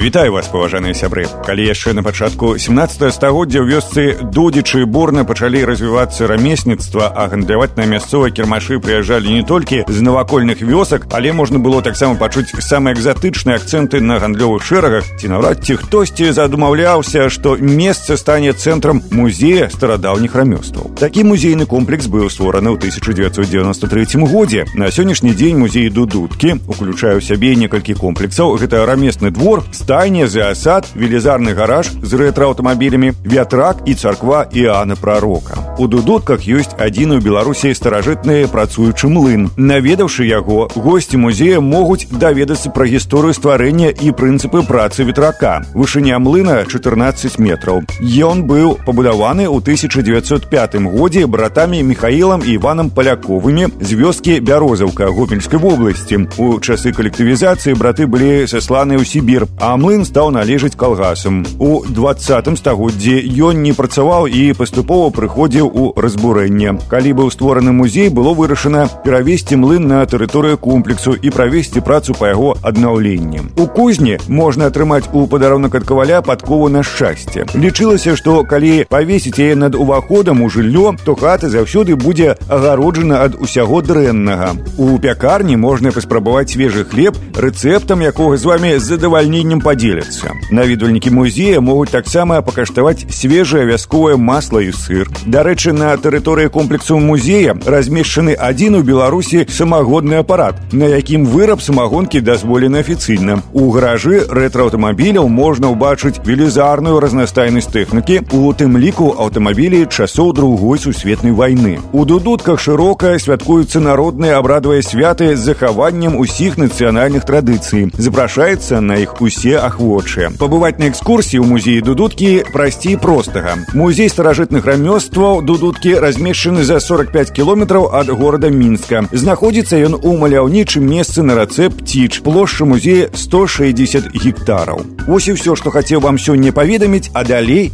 Вітаю вас паважаныя сябры калі яшчэ на пачатку 17 стагоддзя ў вёсцы дудзічы бурна пачалі развівацца рамесніцтва а гандляваць на мясцовыя кірмашы прыязджалі не толькі з навакольных вёсак але можна было таксама пачуць самыя экзатычныя акцэнты на гандлёвых шэрагах ці наўрад ці хтосьці задумаўляўся што месца стане цэнтрам музея старадаўніх рамёстваў такі музейны комплекс быў створаны ў 1993 годзе на сённяшні дзень музей дудуткі уключае ў сябе некалькі комплексаў гэта рамесны двор стайня зеасад велізарны гараж з рэтрааўтамабілямі вятрак і царква іана прарока у дудутках ёсць адзіны ў беларусі старажытны працуючы млын наведаўшы яго госці музея могуць даведацца пра гісторыю стварэння і прынцыпы працы ветрака вышыня млына 14 метраў ён быў пабудаваны ў 1905 годзе братамі михаілам і иваном паляковымі з вёскі бярозаўка гомельскай вобласці у часы калектывізацыі браты былі сасланы ў сібір а а млын стаў належаць калгасам. У двадцатым стагоддзі ён не працаваў і паступова прыходзіў у разбурэнне. Калі быў створаны музей, было вырашана перавесці млын на тэрыторыю комплексу і правесці працу па яго аднаўленні. У кузні можна атрымаць у падарунак ад каваля падкову на шчасце. Лічылася, што калі павесіць яе над уваходам у жыллё, то хата заўсёды будзе агароджана ад усяго дрэннага. У пякарні можна паспрабаваць свежы хлеб, рэцэптам якога з вами з задавальненнем падзеляцца. Наведвальнікі музея могуць таксама пакаштаваць свежае вясковае масла і сыр. Дарэчы, на тэрыторыі комплексу музея размешчаны адзін у Беларусі самагодны апарат, на якім выраб самагонкі дазволены афіцыйна. У гаражы рэтрааўтамабіляў можна ўбачыць велізарную разнастайнасць тэхнікі, у тым ліку аўтамабілі часоў другой сусветнай вайны. У дудутках шырока святкуюцца народныя абрадавыя святы з захаваннем усіх нацыянальных традыцый. Запрашаецца на іх усе усе ахвочыя пабываць на экскурсіі ў музеі дудуткі прасцей простага музей старажытных рамёстваў таму дудуткі размешчаны за 45 километров от города Минска. знаходзіцца он у маляўнічым месцы на рацэ пціч плошча музея 160 гектаров. Вось і ўсё што хацеў вам сегодня паведаміць а далей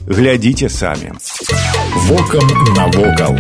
сами. Воком на вокал.